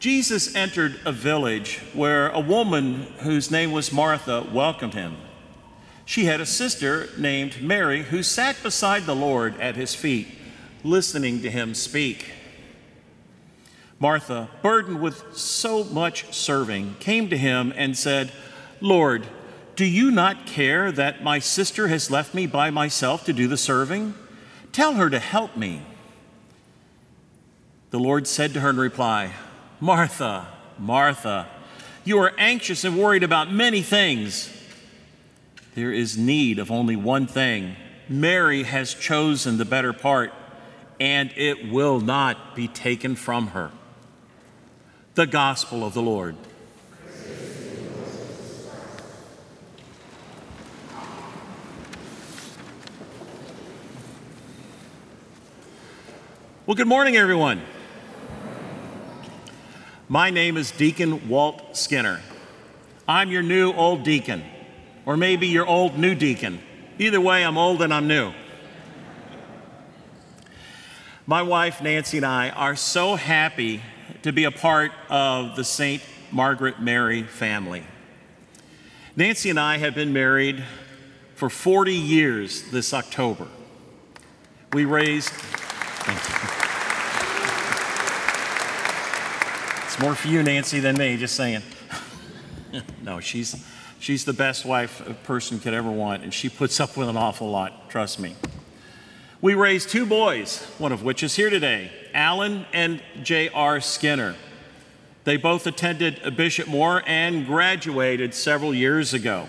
Jesus entered a village where a woman whose name was Martha welcomed him. She had a sister named Mary who sat beside the Lord at his feet, listening to him speak. Martha, burdened with so much serving, came to him and said, Lord, do you not care that my sister has left me by myself to do the serving? Tell her to help me. The Lord said to her in reply, Martha, Martha, you are anxious and worried about many things. There is need of only one thing. Mary has chosen the better part, and it will not be taken from her. The Gospel of the Lord. Well, good morning, everyone. My name is Deacon Walt Skinner. I'm your new old deacon, or maybe your old new deacon. Either way, I'm old and I'm new. My wife, Nancy, and I are so happy to be a part of the St. Margaret Mary family. Nancy and I have been married for 40 years this October. We raised, More for you, Nancy, than me, just saying. no, she's, she's the best wife a person could ever want, and she puts up with an awful lot, trust me. We raised two boys, one of which is here today, Alan and J.R. Skinner. They both attended Bishop Moore and graduated several years ago.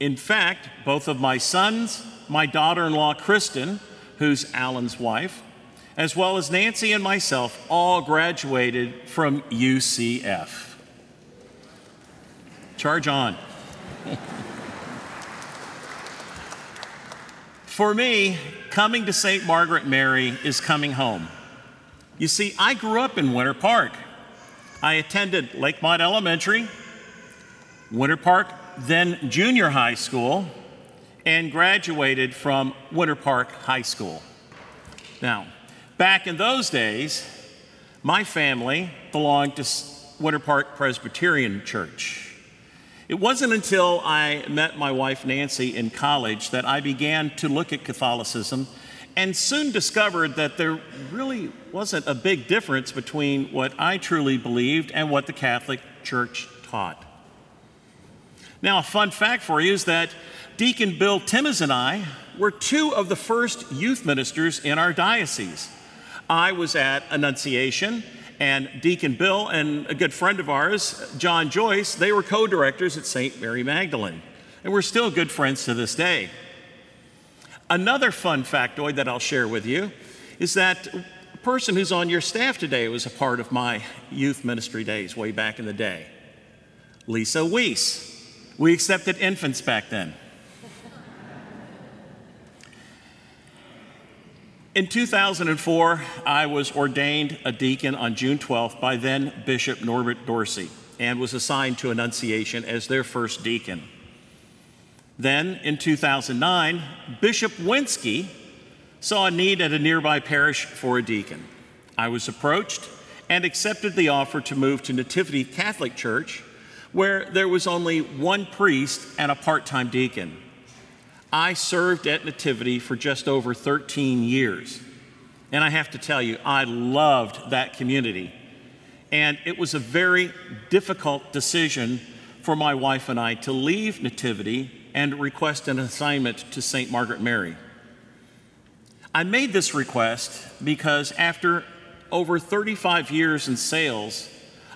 In fact, both of my sons, my daughter in law, Kristen, who's Alan's wife, as well as Nancy and myself, all graduated from UCF. Charge on. For me, coming to St. Margaret Mary is coming home. You see, I grew up in Winter Park. I attended Lakemont Elementary, Winter Park, then junior high school, and graduated from Winter Park High School. Now, Back in those days, my family belonged to Winter Park Presbyterian Church. It wasn't until I met my wife Nancy in college that I began to look at Catholicism and soon discovered that there really wasn't a big difference between what I truly believed and what the Catholic Church taught. Now, a fun fact for you is that Deacon Bill Timmons and I were two of the first youth ministers in our diocese. I was at Annunciation, and Deacon Bill and a good friend of ours, John Joyce, they were co directors at St. Mary Magdalene. And we're still good friends to this day. Another fun factoid that I'll share with you is that a person who's on your staff today was a part of my youth ministry days way back in the day Lisa Weiss. We accepted infants back then. In 2004, I was ordained a deacon on June 12th by then Bishop Norbert Dorsey and was assigned to Annunciation as their first deacon. Then in 2009, Bishop Wenski saw a need at a nearby parish for a deacon. I was approached and accepted the offer to move to Nativity Catholic Church, where there was only one priest and a part time deacon. I served at Nativity for just over 13 years. And I have to tell you, I loved that community. And it was a very difficult decision for my wife and I to leave Nativity and request an assignment to St. Margaret Mary. I made this request because after over 35 years in sales,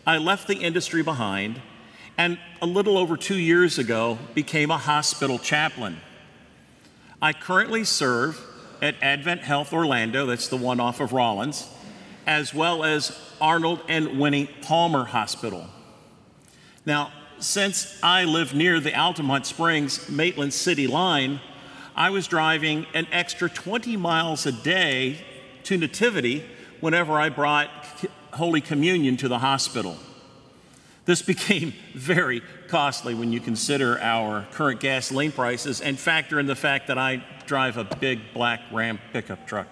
I left the industry behind and a little over two years ago became a hospital chaplain. I currently serve at Advent Health Orlando, that's the one off of Rollins, as well as Arnold and Winnie Palmer Hospital. Now, since I live near the Altamonte Springs Maitland City line, I was driving an extra 20 miles a day to Nativity whenever I brought Holy Communion to the hospital. This became very costly when you consider our current gasoline prices and factor in the fact that I drive a big black Ram pickup truck.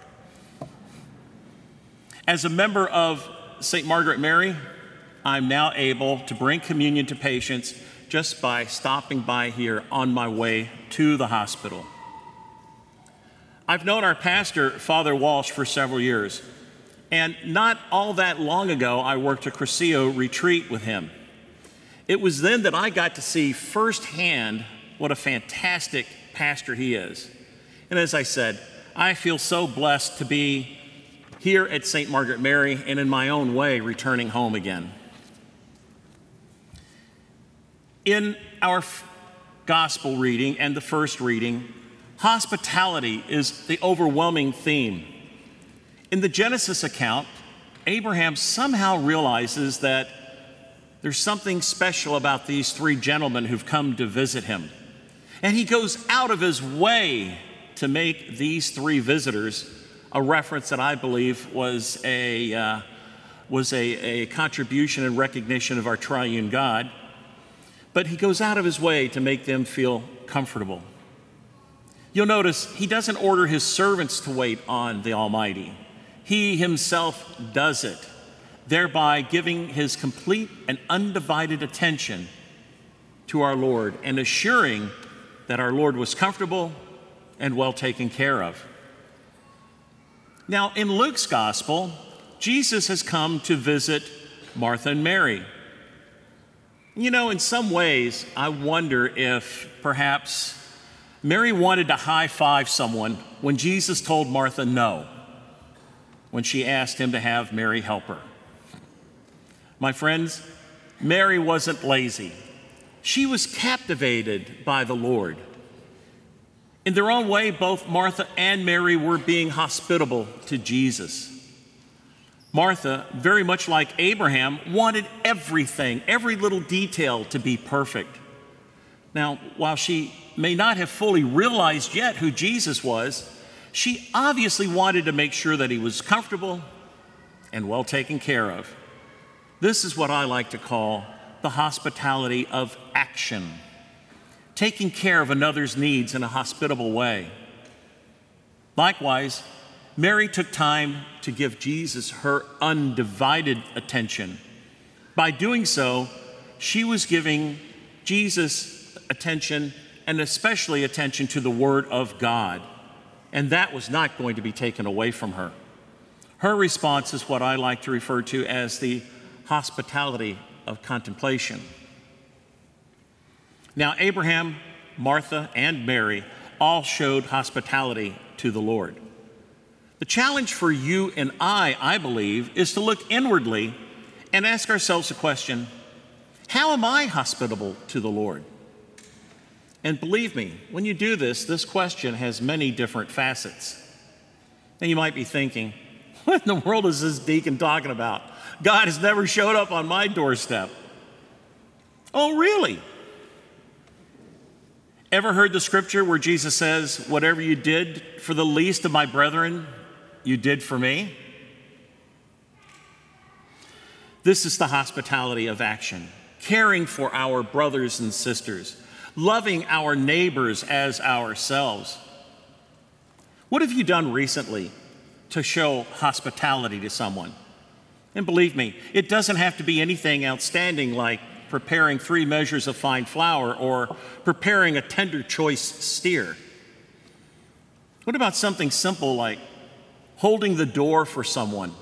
As a member of St. Margaret Mary, I'm now able to bring communion to patients just by stopping by here on my way to the hospital. I've known our pastor, Father Walsh, for several years, and not all that long ago, I worked a Cursillo retreat with him. It was then that I got to see firsthand what a fantastic pastor he is. And as I said, I feel so blessed to be here at St. Margaret Mary and in my own way returning home again. In our gospel reading and the first reading, hospitality is the overwhelming theme. In the Genesis account, Abraham somehow realizes that there's something special about these three gentlemen who've come to visit him. And he goes out of his way to make these three visitors a reference that I believe was a, uh, was a, a contribution and recognition of our triune God. But he goes out of his way to make them feel comfortable. You'll notice he doesn't order his servants to wait on the Almighty, he himself does it thereby giving his complete and undivided attention to our Lord and assuring that our Lord was comfortable and well taken care of. Now, in Luke's gospel, Jesus has come to visit Martha and Mary. You know, in some ways, I wonder if perhaps Mary wanted to high five someone when Jesus told Martha no, when she asked him to have Mary help her. My friends, Mary wasn't lazy. She was captivated by the Lord. In their own way, both Martha and Mary were being hospitable to Jesus. Martha, very much like Abraham, wanted everything, every little detail to be perfect. Now, while she may not have fully realized yet who Jesus was, she obviously wanted to make sure that he was comfortable and well taken care of. This is what I like to call the hospitality of action, taking care of another's needs in a hospitable way. Likewise, Mary took time to give Jesus her undivided attention. By doing so, she was giving Jesus attention and especially attention to the Word of God. And that was not going to be taken away from her. Her response is what I like to refer to as the hospitality of contemplation. Now, Abraham, Martha, and Mary all showed hospitality to the Lord. The challenge for you and I, I believe, is to look inwardly and ask ourselves the question how am I hospitable to the Lord? And believe me, when you do this, this question has many different facets. And you might be thinking, what in the world is this deacon talking about? God has never showed up on my doorstep. Oh, really? Ever heard the scripture where Jesus says, Whatever you did for the least of my brethren, you did for me? This is the hospitality of action, caring for our brothers and sisters, loving our neighbors as ourselves. What have you done recently to show hospitality to someone? And believe me, it doesn't have to be anything outstanding like preparing three measures of fine flour or preparing a tender choice steer. What about something simple like holding the door for someone?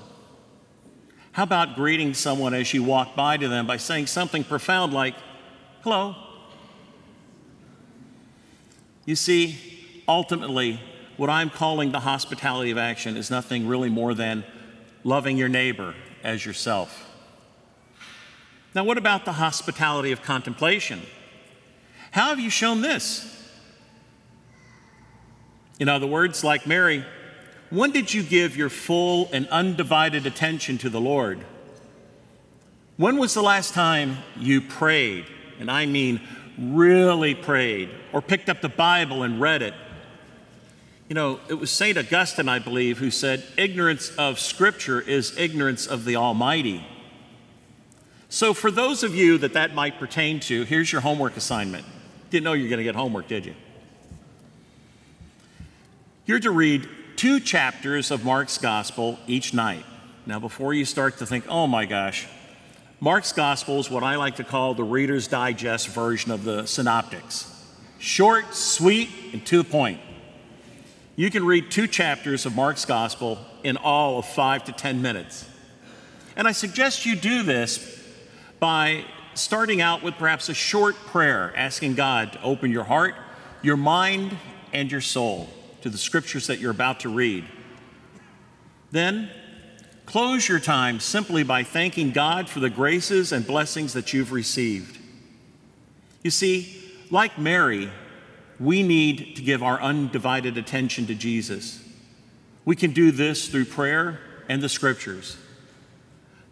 How about greeting someone as you walk by to them by saying something profound like, hello? You see, ultimately, what I'm calling the hospitality of action is nothing really more than loving your neighbor as yourself. Now, what about the hospitality of contemplation? How have you shown this? In other words, like Mary, when did you give your full and undivided attention to the Lord? When was the last time you prayed, and I mean really prayed, or picked up the Bible and read it? You know, it was St. Augustine, I believe, who said, Ignorance of Scripture is ignorance of the Almighty. So, for those of you that that might pertain to, here's your homework assignment. Didn't know you were going to get homework, did you? You're to read two chapters of Mark's Gospel each night. Now, before you start to think, oh my gosh, Mark's gospel is what I like to call the Reader's Digest version of the synoptics short, sweet, and to the point. You can read two chapters of Mark's gospel in all of five to 10 minutes. And I suggest you do this by starting out with perhaps a short prayer, asking God to open your heart, your mind, and your soul to the scriptures that you're about to read. Then, close your time simply by thanking God for the graces and blessings that you've received. You see, like Mary, we need to give our undivided attention to Jesus. We can do this through prayer and the scriptures.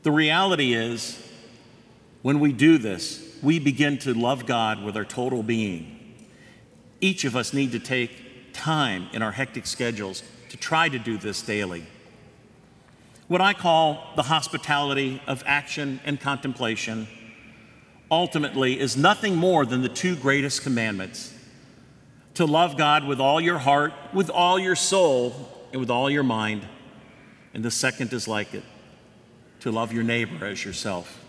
The reality is, when we do this, we begin to love God with our total being. Each of us need to take time in our hectic schedules to try to do this daily. What I call the hospitality of action and contemplation ultimately is nothing more than the two greatest commandments to love God with all your heart, with all your soul, and with all your mind. And the second is like it to love your neighbor as yourself.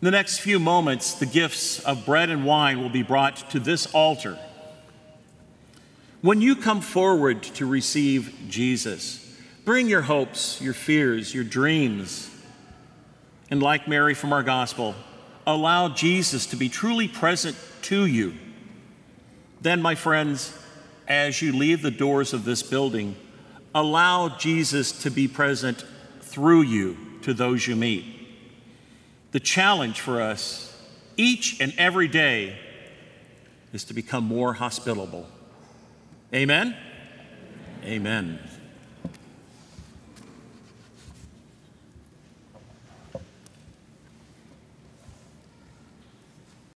In the next few moments, the gifts of bread and wine will be brought to this altar. When you come forward to receive Jesus, bring your hopes, your fears, your dreams, and like Mary from our gospel, allow Jesus to be truly present to you then, my friends, as you leave the doors of this building, allow Jesus to be present through you to those you meet. The challenge for us each and every day is to become more hospitable. Amen? Amen.